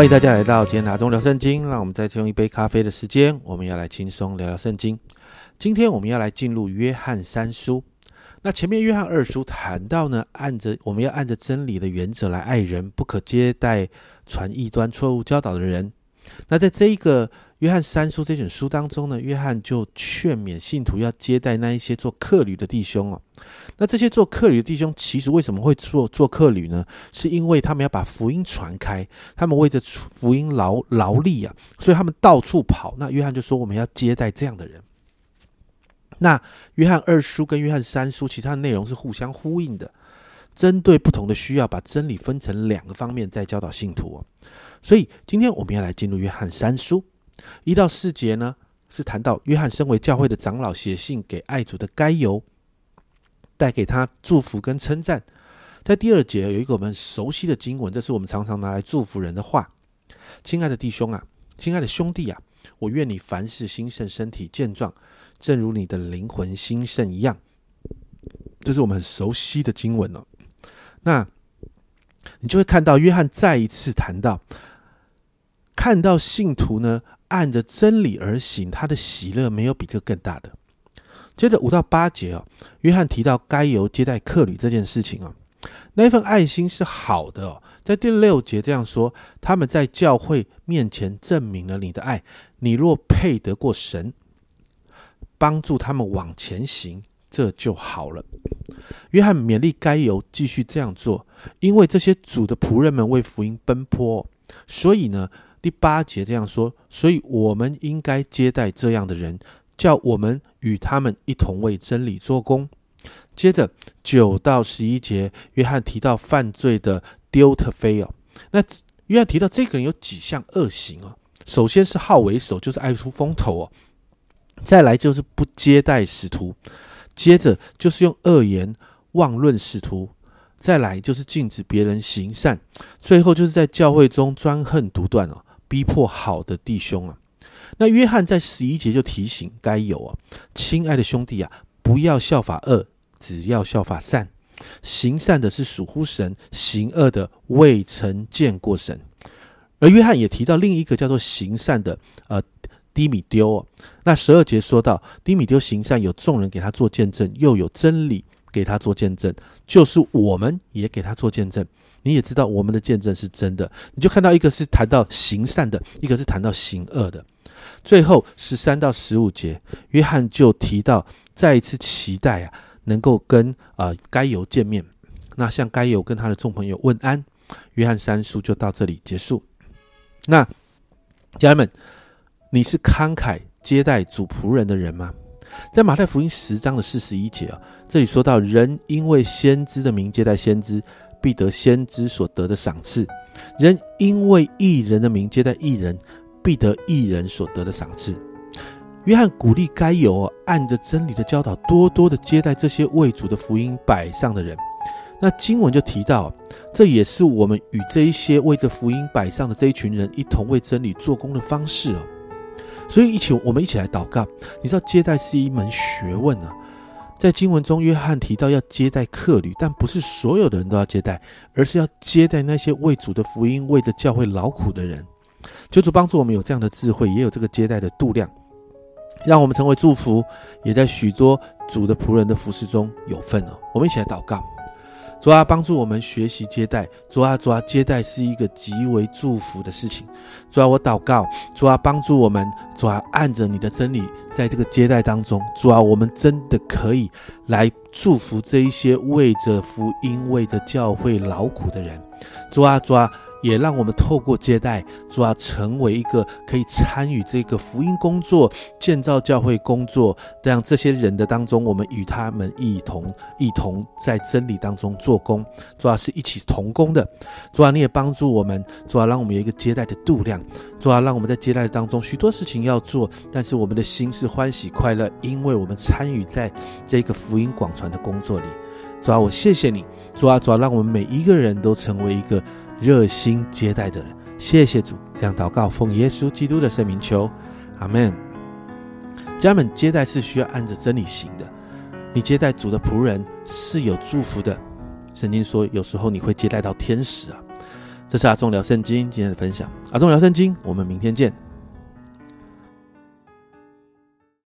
欢迎大家来到今天拿中聊圣经。让我们再次用一杯咖啡的时间，我们要来轻松聊聊圣经。今天我们要来进入约翰三书。那前面约翰二书谈到呢，按着我们要按着真理的原则来爱人，不可接待传异端、错误教导的人。那在这一个约翰三书这卷书当中呢，约翰就劝勉信徒要接待那一些做客旅的弟兄哦。那这些做客旅的弟兄，其实为什么会做做客旅呢？是因为他们要把福音传开，他们为着福音劳劳力啊，所以他们到处跑。那约翰就说，我们要接待这样的人。那约翰二书跟约翰三书，其他的内容是互相呼应的，针对不同的需要，把真理分成两个方面在教导信徒哦。所以今天我们要来进入约翰三书一到四节呢，是谈到约翰身为教会的长老写信给爱主的该由，带给他祝福跟称赞。在第二节有一个我们熟悉的经文，这是我们常常拿来祝福人的话：“亲爱的弟兄啊，亲爱的兄弟啊，我愿你凡事兴盛，身体健壮。”正如你的灵魂兴盛一样，这是我们很熟悉的经文哦。那你就会看到约翰再一次谈到，看到信徒呢按着真理而行，他的喜乐没有比这更大的。接着五到八节哦，约翰提到该由接待客旅这件事情哦，那一份爱心是好的哦。在第六节这样说，他们在教会面前证明了你的爱，你若配得过神。帮助他们往前行，这就好了。约翰勉励该由继续这样做，因为这些主的仆人们为福音奔波，所以呢，第八节这样说，所以我们应该接待这样的人，叫我们与他们一同为真理做工。接着九到十一节，约翰提到犯罪的丢特菲哦，那约翰提到这个人有几项恶行哦，首先是好为首，就是爱出风头哦。再来就是不接待使徒，接着就是用恶言妄论使徒，再来就是禁止别人行善，最后就是在教会中专横独断哦，逼迫好的弟兄啊。那约翰在十一节就提醒该有啊，亲爱的兄弟啊，不要效法恶，只要效法善。行善的是属乎神，行恶的未曾见过神。而约翰也提到另一个叫做行善的，呃。低米丢哦，那十二节说到，低米丢行善，有众人给他做见证，又有真理给他做见证，就是我们也给他做见证。你也知道我们的见证是真的，你就看到一个是谈到行善的，一个是谈到行恶的。最后十三到十五节，约翰就提到再一次期待啊，能够跟啊该有见面。那向该有跟他的众朋友问安。约翰三书就到这里结束。那家人们。你是慷慨接待主仆人的人吗？在马太福音十章的四十一节啊，这里说到：人因为先知的名接待先知，必得先知所得的赏赐；人因为艺人的名接待艺人，必得艺人所得的赏赐。约翰鼓励该有按着真理的教导，多多的接待这些为主的福音摆上的人。那经文就提到，这也是我们与这一些为着福音摆上的这一群人一同为真理做工的方式哦。所以一起，我们一起来祷告。你知道接待是一门学问啊，在经文中，约翰提到要接待客旅，但不是所有的人都要接待，而是要接待那些为主的福音、为着教会劳苦的人。求主帮助我们有这样的智慧，也有这个接待的度量，让我们成为祝福，也在许多主的仆人的服饰中有份哦。我们一起来祷告。主啊，帮助我们学习接待。主啊，主啊，接待是一个极为祝福的事情。主啊，我祷告，主啊，帮助我们。主啊，按着你的真理，在这个接待当中，主啊，我们真的可以来祝福这一些为着福音、为着教会劳苦的人。主啊，主啊。也让我们透过接待，主要成为一个可以参与这个福音工作、建造教会工作这样这些人的当中，我们与他们一同一同在真理当中做工，主要是一起同工的。主要你也帮助我们，主要让我们有一个接待的度量，主要让我们在接待当中许多事情要做，但是我们的心是欢喜快乐，因为我们参与在这个福音广传的工作里。主要我谢谢你，主要主要让我们每一个人都成为一个。热心接待的人，谢谢主，这样祷告，奉耶稣基督的圣名求，阿门。家人们，接待是需要按着真理行的。你接待主的仆人是有祝福的。圣经说，有时候你会接待到天使啊。这是阿忠聊圣经今天的分享。阿忠聊圣经，我们明天见。